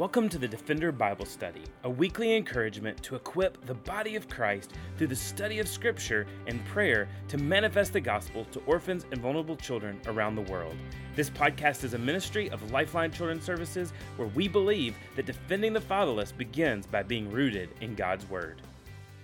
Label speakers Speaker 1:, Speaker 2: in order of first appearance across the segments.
Speaker 1: Welcome to the Defender Bible Study, a weekly encouragement to equip the body of Christ through the study of Scripture and prayer to manifest the gospel to orphans and vulnerable children around the world. This podcast is a ministry of Lifeline Children's Services where we believe that defending the fatherless begins by being rooted in God's Word.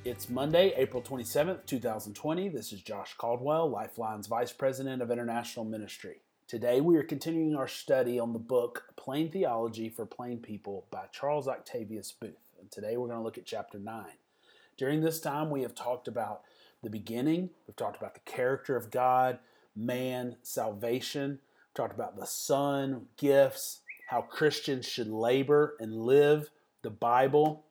Speaker 2: It's Monday, April 27th, 2020. This is Josh Caldwell, Lifeline's Vice President of International Ministry. Today we are continuing our study on the book Plain Theology for Plain People by Charles Octavius Boothe. And today we're going to look at chapter 9. During this time, we have talked about the beginning, we've talked about the character of God, man, salvation, we've talked about the Son, gifts, how Christians should labor and live, the Bible.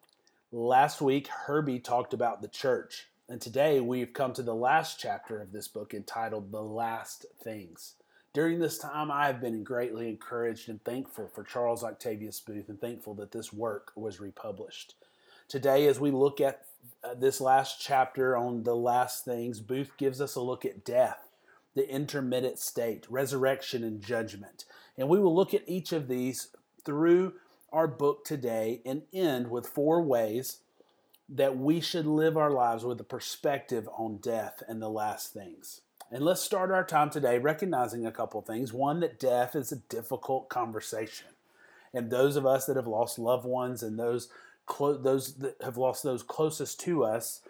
Speaker 2: Last week, Herbie talked about the church. And today we've come to the last chapter of this book entitled The Last Things. During this time, I have been greatly encouraged and thankful for Charles Octavius Boothe and thankful that this work was republished. Today, as we look at uh, this last chapter on the last things, Boothe gives us a look at death, the intermittent state, resurrection, and judgment. And we will look at each of these through our book today and end with four ways that we should live our lives with a perspective on death and the last things. And let's start our time today recognizing a couple things. One, that death is a difficult conversation. And those of us that have lost loved ones and those, clo- those that have lost those closest to us,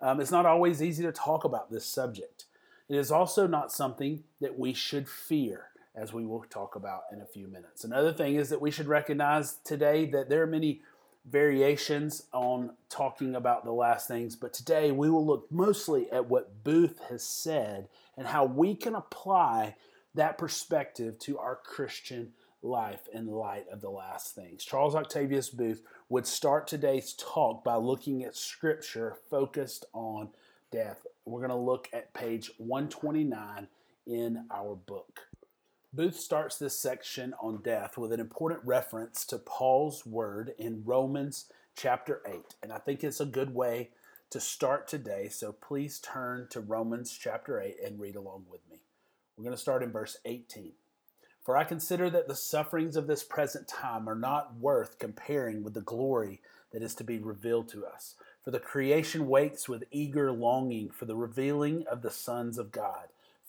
Speaker 2: um, it's not always easy to talk about this subject. It is also not something that we should fear, as we will talk about in a few minutes. Another thing is that we should recognize today that there are many variations on talking about the last things, but today we will look mostly at what Boothe has said and how we can apply that perspective to our Christian life in light of the last things. Charles Octavius Boothe would start today's talk by looking at scripture focused on death. We're going to look at page 129 in our book. Boothe starts this section on death with an important reference to Paul's word in Romans chapter 8. And I think it's a good way to start today. So please turn to Romans chapter 8 and read along with me. We're going to start in verse 18. For I consider that the sufferings of this present time are not worth comparing with the glory that is to be revealed to us. For the creation waits with eager longing for the revealing of the sons of God.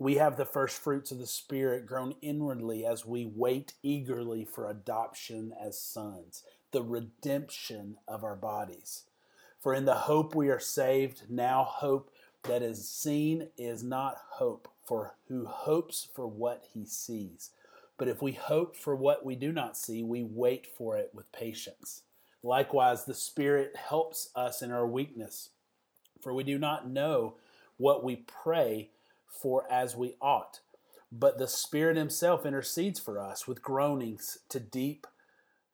Speaker 2: we have the first fruits of the Spirit grown inwardly as we wait eagerly for adoption as sons, the redemption of our bodies. For in the hope we are saved, now hope that is seen is not hope, for who hopes for what he sees. But if we hope for what we do not see, we wait for it with patience. Likewise, the Spirit helps us in our weakness, for we do not know what we pray for as we ought. But the Spirit Himself intercedes for us with groanings too deep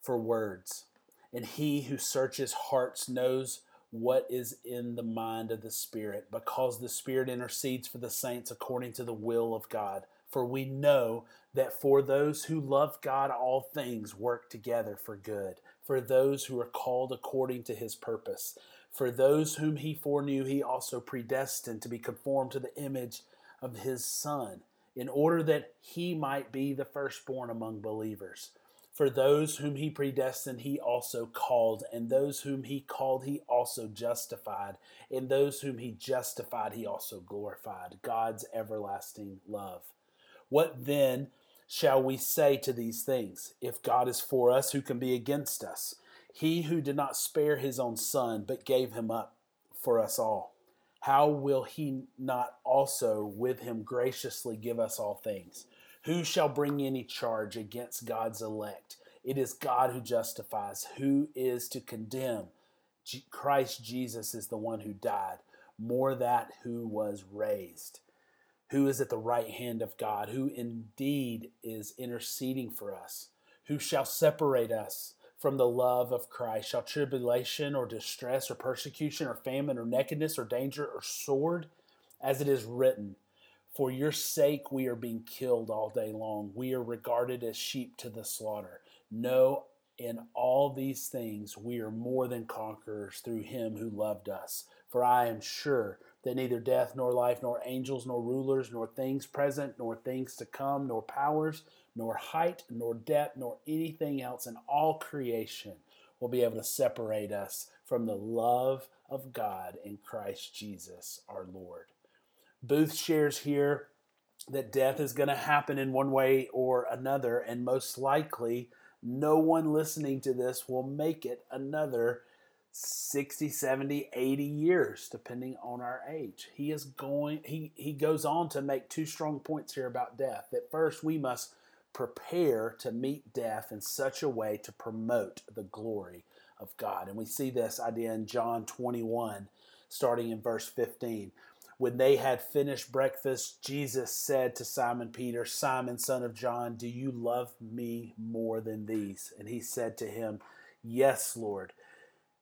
Speaker 2: for words. And He who searches hearts knows what is in the mind of the Spirit, because the Spirit intercedes for the saints according to the will of God. For we know that for those who love God, all things work together for good, for those who are called according to His purpose. For those whom He foreknew, He also predestined to be conformed to the image of his Son, in order that he might be the firstborn among believers. For those whom he predestined, he also called, and those whom he called, he also justified, and those whom he justified, he also glorified. God's everlasting love. What then shall we say to these things? If God is for us, who can be against us? He who did not spare his own son, but gave him up for us all how will he not also with him graciously give us all things? Who shall bring any charge against God's elect? It is God who justifies. Who is to condemn? Christ Jesus is the one who died, more that who was raised, who is at the right hand of God, who indeed is interceding for us. Who shall separate us from the love of Christ? Shall tribulation or distress or persecution or famine or nakedness or danger or sword? As it is written, For your sake we are being killed all day long. We are regarded as sheep to the slaughter. No, in all these things we are more than conquerors through him who loved us. For I am sure that neither death nor life, nor angels, nor rulers, nor things present, nor things to come, nor powers, nor height, nor depth, nor anything else in all creation will be able to separate us from the love of God in Christ Jesus our Lord. Boothe shares here that death is going to happen in one way or another, and most likely, no one listening to this will make it another 60 70 80 years depending on our age he is going he he goes on to make two strong points here about death that first we must prepare to meet death in such a way to promote the glory of God. And we see this idea in John 21, starting in verse 15. When they had finished breakfast, Jesus said to Simon Peter, Simon, son of John, do you love me more than these? And he said to him, Yes, Lord,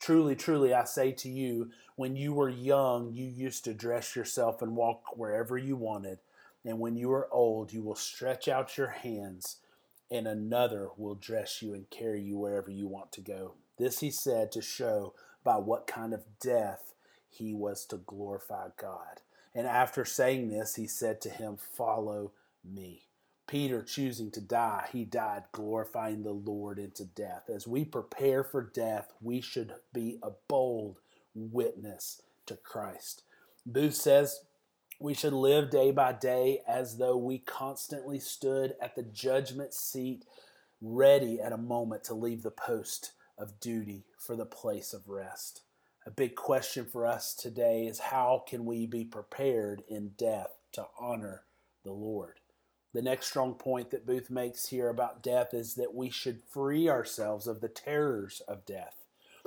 Speaker 2: Truly, truly, I say to you, when you were young, you used to dress yourself and walk wherever you wanted. And when you are old, you will stretch out your hands and another will dress you and carry you wherever you want to go. This he said to show by what kind of death he was to glorify God. And after saying this, he said to him, Follow me. Peter, choosing to die, he died glorifying the Lord into death. As we prepare for death, we should be a bold witness to Christ. Boothe says, we should live day by day as though we constantly stood at the judgment seat, ready at a moment to leave the post of duty for the place of rest. A big question for us today is how can we be prepared in death to honor the Lord? The next strong point that Boothe makes here about death is that we should free ourselves of the terrors of death.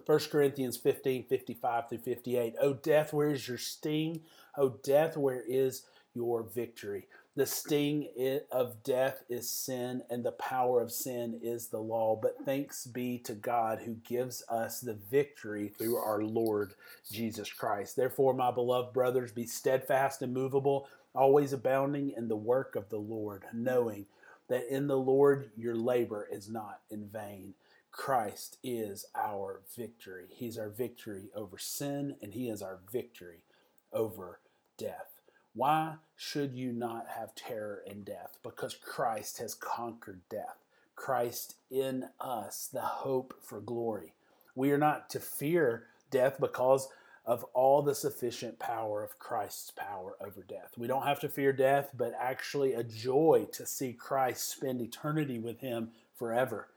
Speaker 2: 1 Corinthians 15 55 through 58. Oh, death, where is your sting? Oh, death, where is your victory? The sting of death is sin, and the power of sin is the law. But thanks be to God who gives us the victory through our Lord Jesus Christ. Therefore, my beloved brothers, be steadfast and movable, always abounding in the work of the Lord, knowing that in the Lord your labor is not in vain. Christ is our victory. He's our victory over sin, and He is our victory over death. Why should you not have terror in death? Because Christ has conquered death. Christ in us, the hope for glory. We are not to fear death because of all the sufficient power of Christ's power over death. We don't have to fear death, but actually a joy to see Christ spend eternity with Him forever.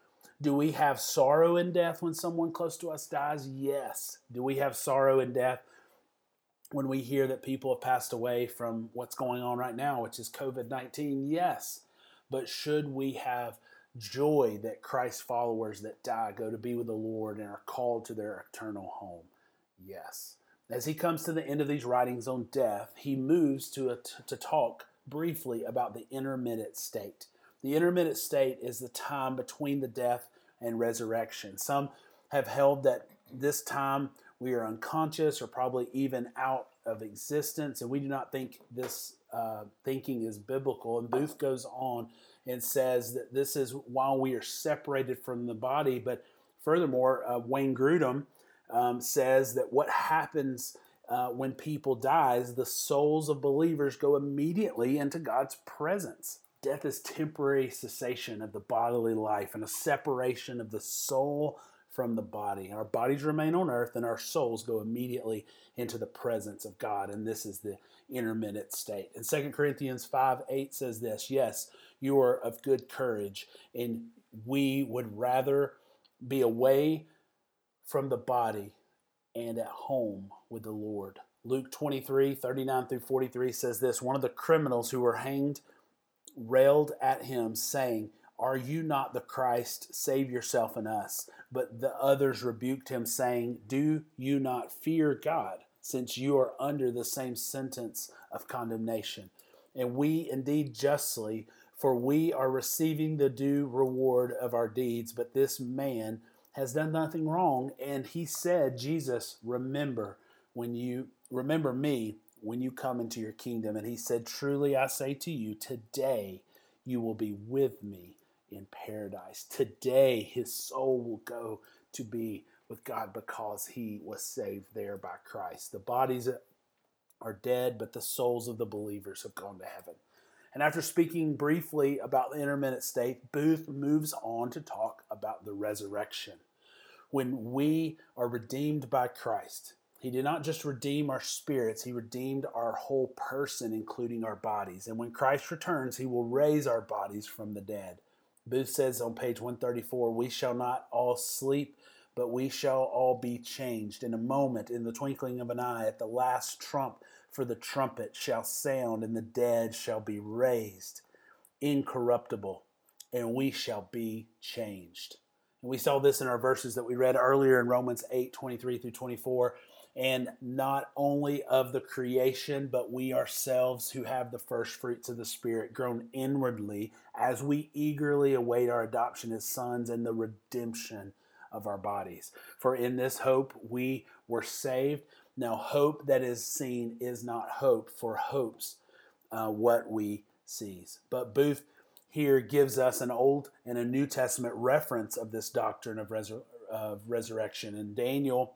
Speaker 2: Do we have sorrow in death when someone close to us dies? Yes. Do we have sorrow in death when we hear that people have passed away from what's going on right now, which is COVID 19? Yes. But should we have joy that Christ's followers that die go to be with the Lord and are called to their eternal home? Yes. As he comes to the end of these writings on death, he moves to, to talk briefly about the intermittent state. The intermittent state is the time between the death and resurrection. Some have held that this time we are unconscious or probably even out of existence, and we do not think this uh, thinking is biblical. And Boothe goes on and says that this is while we are separated from the body, but furthermore, uh, Wayne Grudem um, says that what happens uh, when people die is the souls of believers go immediately into God's presence. Death is temporary cessation of the bodily life and a separation of the soul from the body. Our bodies remain on earth and our souls go immediately into the presence of God. And this is the intermittent state. And 2 Corinthians 5 8 says this Yes, you are of good courage, and we would rather be away from the body and at home with the Lord. Luke 23, 39 through 43 says this One of the criminals who were hanged railed at him, saying, Are you not the Christ? Save yourself and us. But the others rebuked him, saying, Do you not fear God, since you are under the same sentence of condemnation? And we indeed justly, for we are receiving the due reward of our deeds, but this man has done nothing wrong. And he said, Jesus, remember when you remember me when you come into your kingdom. And he said, Truly I say to you, today you will be with me in paradise. Today his soul will go to be with God because he was saved there by Christ. The bodies are dead, but the souls of the believers have gone to heaven. And after speaking briefly about the intermittent state, Boothe moves on to talk about the resurrection. When we are redeemed by Christ, he did not just redeem our spirits, He redeemed our whole person, including our bodies. And when Christ returns, He will raise our bodies from the dead. Boothe says on page 134 We shall not all sleep, but we shall all be changed in a moment, in the twinkling of an eye, at the last trump, for the trumpet shall sound, and the dead shall be raised incorruptible, and we shall be changed. And we saw this in our verses that we read earlier in Romans 8 23 through 24 and not only of the creation, but we ourselves who have the first fruits of the Spirit grown inwardly as we eagerly await our adoption as sons and the redemption of our bodies. For in this hope we were saved. Now, hope that is seen is not hope, for hopes uh, what we sees. But Boothe here gives us an Old and a New Testament reference of this doctrine of, resur- of resurrection. And Daniel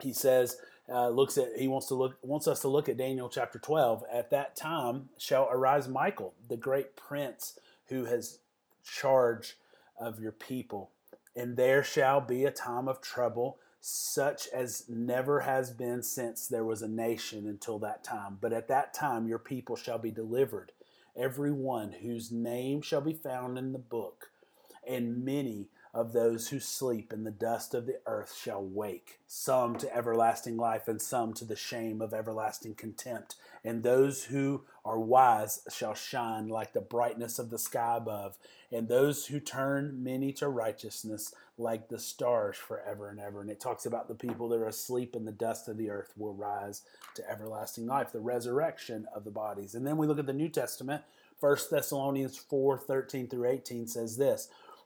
Speaker 2: he says uh, looks at he wants to look wants us to look at Daniel chapter 12 at that time shall arise Michael the great prince who has charge of your people. And there shall be a time of trouble such as never has been since there was a nation until that time. But at that time your people shall be delivered every one whose name shall be found in the book and many of those who sleep in the dust of the earth shall wake, some to everlasting life, and some to the shame of everlasting contempt. And those who are wise shall shine like the brightness of the sky above, and those who turn many to righteousness like the stars forever and ever. And it talks about the people that are asleep in the dust of the earth will rise to everlasting life, the resurrection of the bodies. And then we look at the New Testament. 1 Thessalonians 4 13 through 18 says this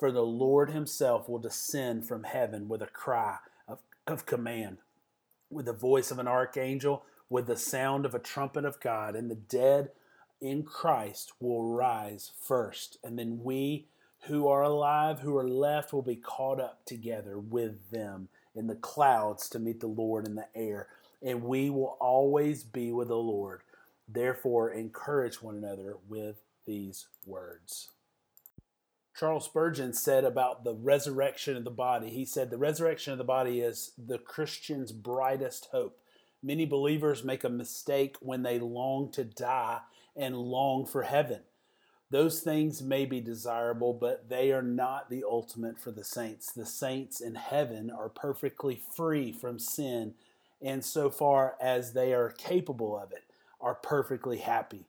Speaker 2: For the Lord himself will descend from heaven with a cry of, of command, with the voice of an archangel, with the sound of a trumpet of God, and the dead in Christ will rise first. And then we who are alive, who are left, will be caught up together with them in the clouds to meet the Lord in the air. And we will always be with the Lord. Therefore, encourage one another with these words. Charles Spurgeon said about the resurrection of the body. He said, The resurrection of the body is the Christian's brightest hope. Many believers make a mistake when they long to die and long for heaven. Those things may be desirable, but they are not the ultimate for the saints. The saints in heaven are perfectly free from sin, and so far as they are capable of it, are perfectly happy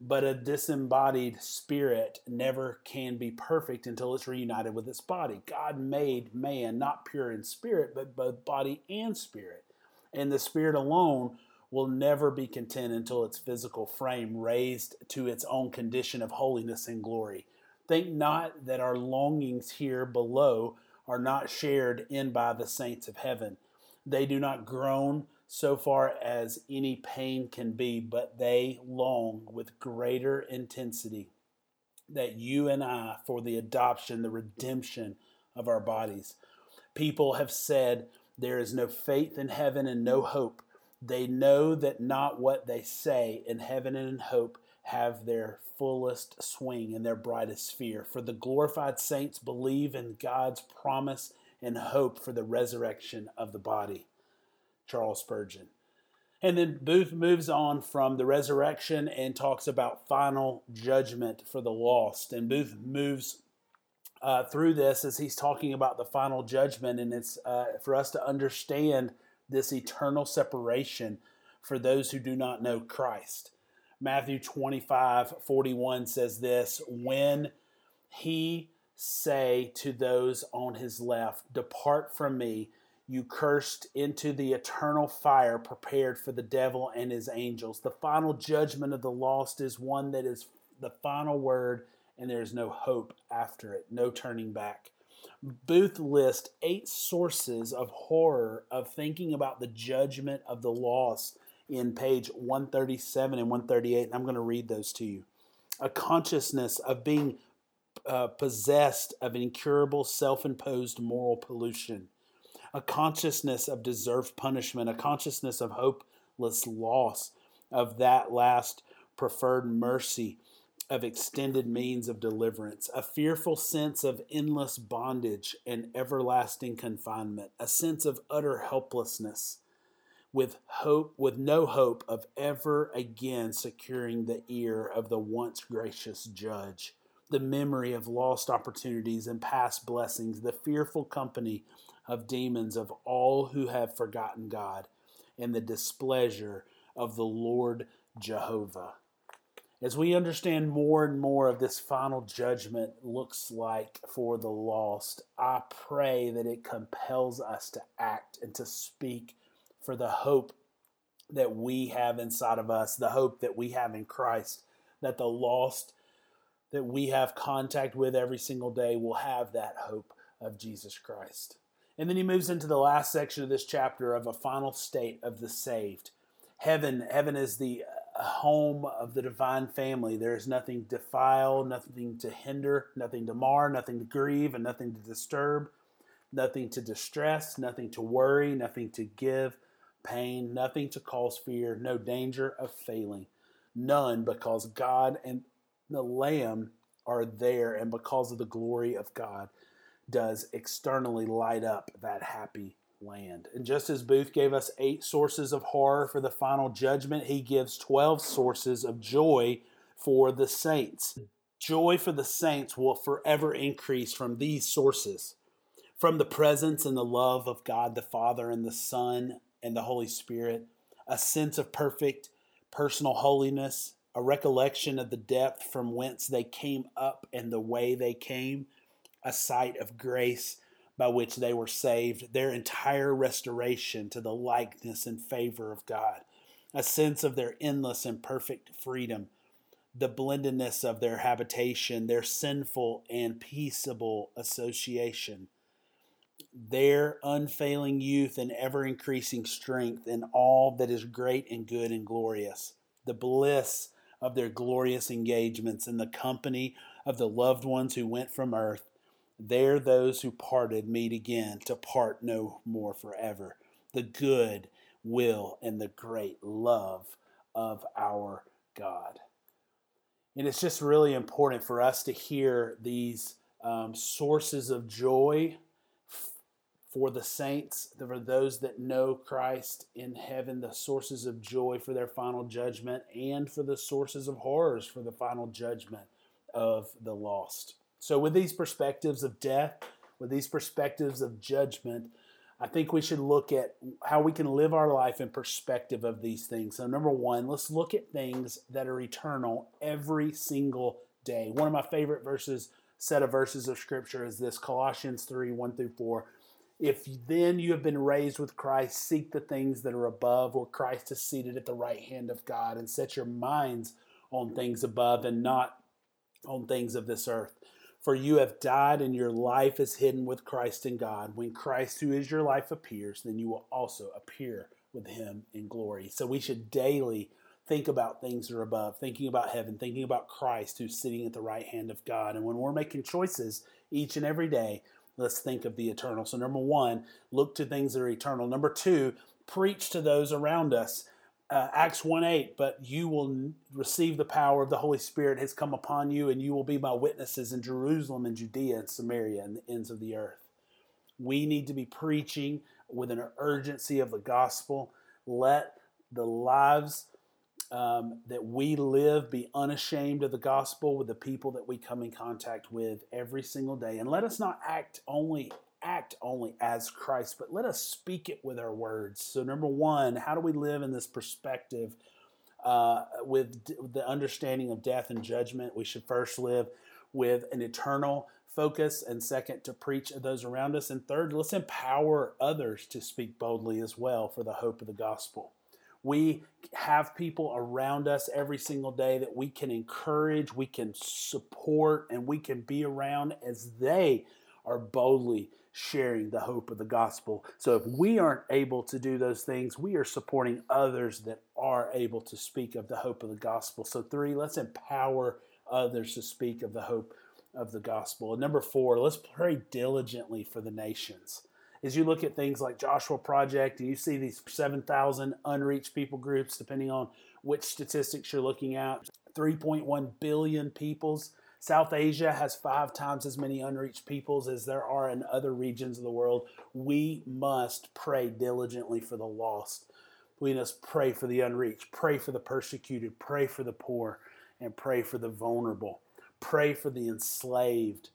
Speaker 2: but a disembodied spirit never can be perfect until it's reunited with its body. God made man not pure in spirit, but both body and spirit. And the spirit alone will never be content until its physical frame raised to its own condition of holiness and glory. Think not that our longings here below are not shared in by the saints of heaven. They do not groan so far as any pain can be, but they long with greater intensity that you and I, for the adoption, the redemption of our bodies. People have said There is no faith in heaven and no hope. They know that not what they say in heaven and in hope have their fullest swing in their brightest sphere. For the glorified saints believe in God's promise and hope for the resurrection of the body. Charles Spurgeon. And then Boothe moves on from the resurrection and talks about final judgment for the lost. And Boothe moves uh, through this as he's talking about the final judgment, and it's uh, for us to understand this eternal separation for those who do not know Christ. Matthew 25 41 says this When he say to those on his left, Depart from me, you cursed, into the eternal fire prepared for the devil and his angels. The final judgment of the lost is one that is the final word, and there is no hope after it, no turning back. Boothe lists eight sources of horror of thinking about the judgment of the lost in page 137 and 138, and I'm going to read those to you. A consciousness of being uh, possessed of incurable self imposed moral pollution, a consciousness of deserved punishment, a consciousness of hopeless loss, of that last preferred mercy, of extended means of deliverance, a fearful sense of endless bondage and everlasting confinement, a sense of utter helplessness with hope with no hope of ever again securing the ear of the once gracious judge the memory of lost opportunities and past blessings the fearful company of demons of all who have forgotten god and the displeasure of the lord jehovah. As we understand more and more of this final judgment looks like for the lost i pray that it compels us to act and to speak for the hope that we have inside of us, the hope that we have in Christ, that the lost that we have contact with every single day will have that hope of Jesus Christ. And then he moves into the last section of this chapter of a final state of the saved. Heaven, heaven is the uh, home of the divine family. There is nothing defile, nothing to hinder, nothing to mar, nothing to grieve, and nothing to disturb, nothing to distress, nothing to worry, nothing to give pain, nothing to cause fear, no danger of failing. None because God and the Lamb are there, and because of the glory of God, does externally light up that happy land. And just as Boothe gave us eight sources of horror for the final judgment, he gives 12 sources of joy for the saints. Joy for the saints will forever increase from these sources from the presence and the love of God the Father and the Son and the Holy Spirit, a sense of perfect personal holiness, a recollection of the depth from whence they came up and the way they came, a sight of grace by which they were saved, their entire restoration to the likeness and favor of God, a sense of their endless and perfect freedom, the blendedness of their habitation, their sinful and peaceable association, their unfailing youth and ever increasing strength in all that is great and good and glorious, the bliss of their glorious engagements in the company of the loved ones who went from earth. There, those who parted meet again to part no more forever. The good will and the great love of our God. And it's just really important for us to hear these um, sources of joy for the saints, for those that know Christ in heaven, the sources of joy for their final judgment, and for the sources of horrors for the final judgment of the lost. So, with these perspectives of death, with these perspectives of judgment, I think we should look at how we can live our life in perspective of these things. So, number one, let's look at things that are eternal every single day. One of my favorite verses, set of verses of scripture, is this Colossians 3 1 through 4 if then you have been raised with Christ, seek the things that are above, where Christ is seated at the right hand of God, and set your minds on things above and not on things of this earth. For you have died, and your life is hidden with Christ in God. When Christ, who is your life, appears, then you will also appear with him in glory. So we should daily think about things that are above, thinking about heaven, thinking about Christ, who's sitting at the right hand of God. And when we're making choices each and every day, let's think of the eternal. So, number one, look to things that are eternal. Number two, preach to those around us. Uh, Acts 1 8, but you will receive the power of the Holy Spirit has come upon you, and you will be my witnesses in Jerusalem and Judea and Samaria and the ends of the earth. We need to be preaching with an urgency of the gospel. Let the lives um, that we live be unashamed of the gospel with the people that we come in contact with every single day. And let us not act only act only as Christ, but let us speak it with our words. So, number one, how do we live in this perspective uh, with d- the understanding of death and judgment? We should first live with an eternal focus, and second, to preach those around us, and third, let's empower others to speak boldly as well for the hope of the gospel. We have people around us every single day that we can encourage, we can support, and we can be around as they are boldly sharing the hope of the gospel. So if we aren't able to do those things, we are supporting others that are able to speak of the hope of the gospel. So, three, let's empower others to speak of the hope of the gospel. And number four, let's pray diligently for the nations. As you look at things like Joshua Project and you see these 7,000 unreached people groups, depending on which statistics you're looking at, 3.1 billion peoples South Asia has five times as many unreached peoples as there are in other regions of the world. We must pray diligently for the lost. We must pray for the unreached, pray for the persecuted, pray for the poor, and pray for the vulnerable. Pray for the enslaved.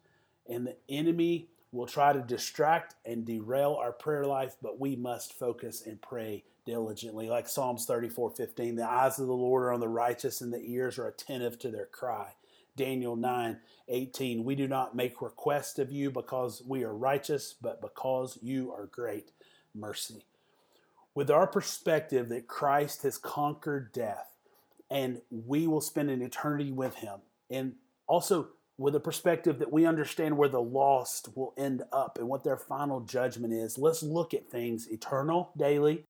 Speaker 2: And the enemy will try to distract and derail our prayer life, but we must focus and pray diligently. Like Psalms 34 15, the eyes of the Lord are on the righteous, and the ears are attentive to their cry. Daniel 9 18. We do not make request of you because we are righteous, but because you are great mercy. With our perspective that Christ has conquered death and we will spend an eternity with him, and also with a perspective that we understand where the lost will end up and what their final judgment is, let's look at things eternal daily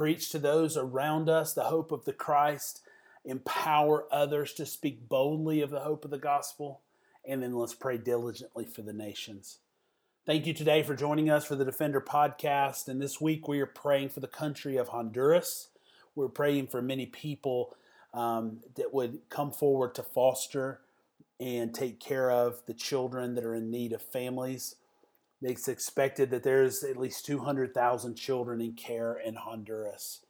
Speaker 2: preach to those around us the hope of the Christ, empower others to speak boldly of the hope of the gospel, and then let's pray diligently for the nations. Thank you today for joining us for the Defender podcast. And this week we are praying for the country of Honduras. We're praying for many people um, that would come forward to foster and take care of the children that are in need of families. It's expected that there's at least 200,000 children in care in Honduras,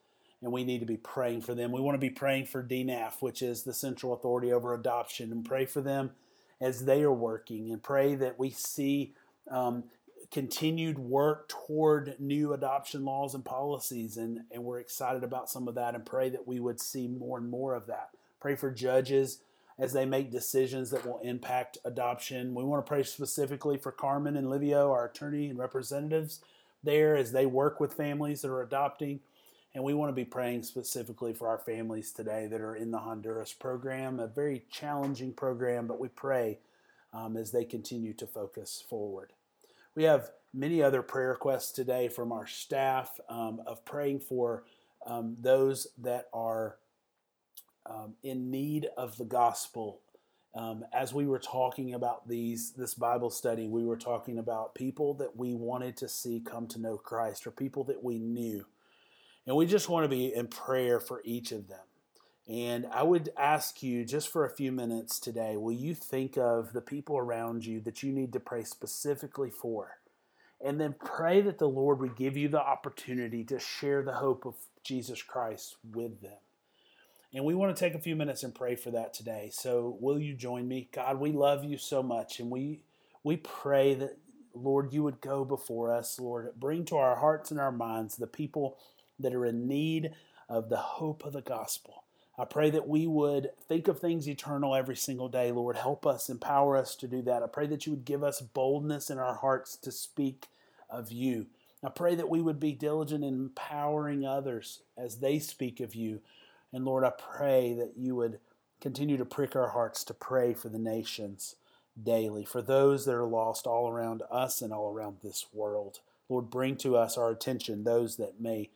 Speaker 2: and we need to be praying for them. We want to be praying for DNAF, which is the Central Authority over Adoption, and pray for them as they are working, and pray that we see um, continued work toward new adoption laws and policies, and, and we're excited about some of that, and pray that we would see more and more of that. Pray for judges as they make decisions that will impact adoption. We want to pray specifically for Carmen and Livio, our attorney and representatives there, as they work with families that are adopting. And we want to be praying specifically for our families today that are in the Honduras program, a very challenging program, but we pray um, as they continue to focus forward. We have many other prayer requests today from our staff um, of praying for um, those that are um, in need of the gospel. Um, as we were talking about these this Bible study, we were talking about people that we wanted to see come to know Christ, or people that we knew, and we just want to be in prayer for each of them. And I would ask you just for a few minutes today, will you think of the people around you that you need to pray specifically for? And then pray that the Lord would give you the opportunity to share the hope of Jesus Christ with them. And we want to take a few minutes and pray for that today. So will you join me? God, we love you so much and we we pray that Lord you would go before us, Lord, bring to our hearts and our minds the people that are in need of the hope of the gospel. I pray that we would think of things eternal every single day, Lord. Help us, empower us to do that. I pray that you would give us boldness in our hearts to speak of you. I pray that we would be diligent in empowering others as they speak of you. And Lord, I pray that you would continue to prick our hearts to pray for the nations daily, for those that are lost all around us and all around this world. Lord, bring to us our attention those that may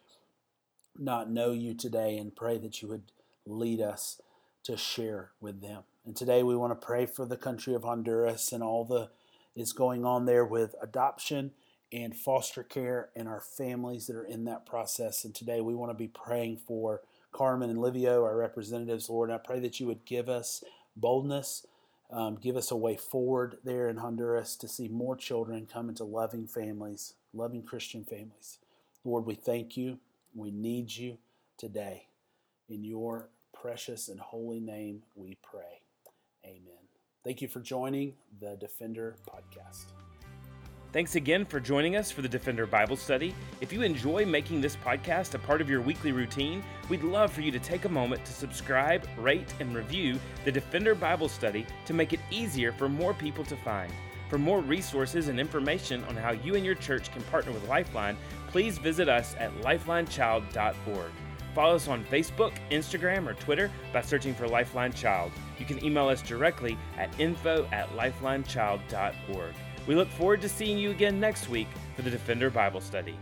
Speaker 2: not know you today and pray that you would lead us to share with them. And today we want to pray for the country of Honduras and all the is going on there with adoption and foster care and our families that are in that process. And today we want to be praying for Carmen and Livio, our representatives, Lord. I pray that you would give us boldness, um, give us a way forward there in Honduras to see more children come into loving families, loving Christian families. Lord, we thank you. We need you today. In your precious and holy name we pray. Amen. Thank you for joining the Defender podcast.
Speaker 1: Thanks again for joining us for the Defender Bible Study. If you enjoy making this podcast a part of your weekly routine, we'd love for you to take a moment to subscribe, rate, and review the Defender Bible Study to make it easier for more people to find. For more resources and information on how you and your church can partner with Lifeline, please visit us at lifelinechild.org. Follow us on Facebook, Instagram, or Twitter by searching for Lifeline Child. You can email us directly at info at lifelinechild.org. We look forward to seeing you again next week for the Defender Bible Study.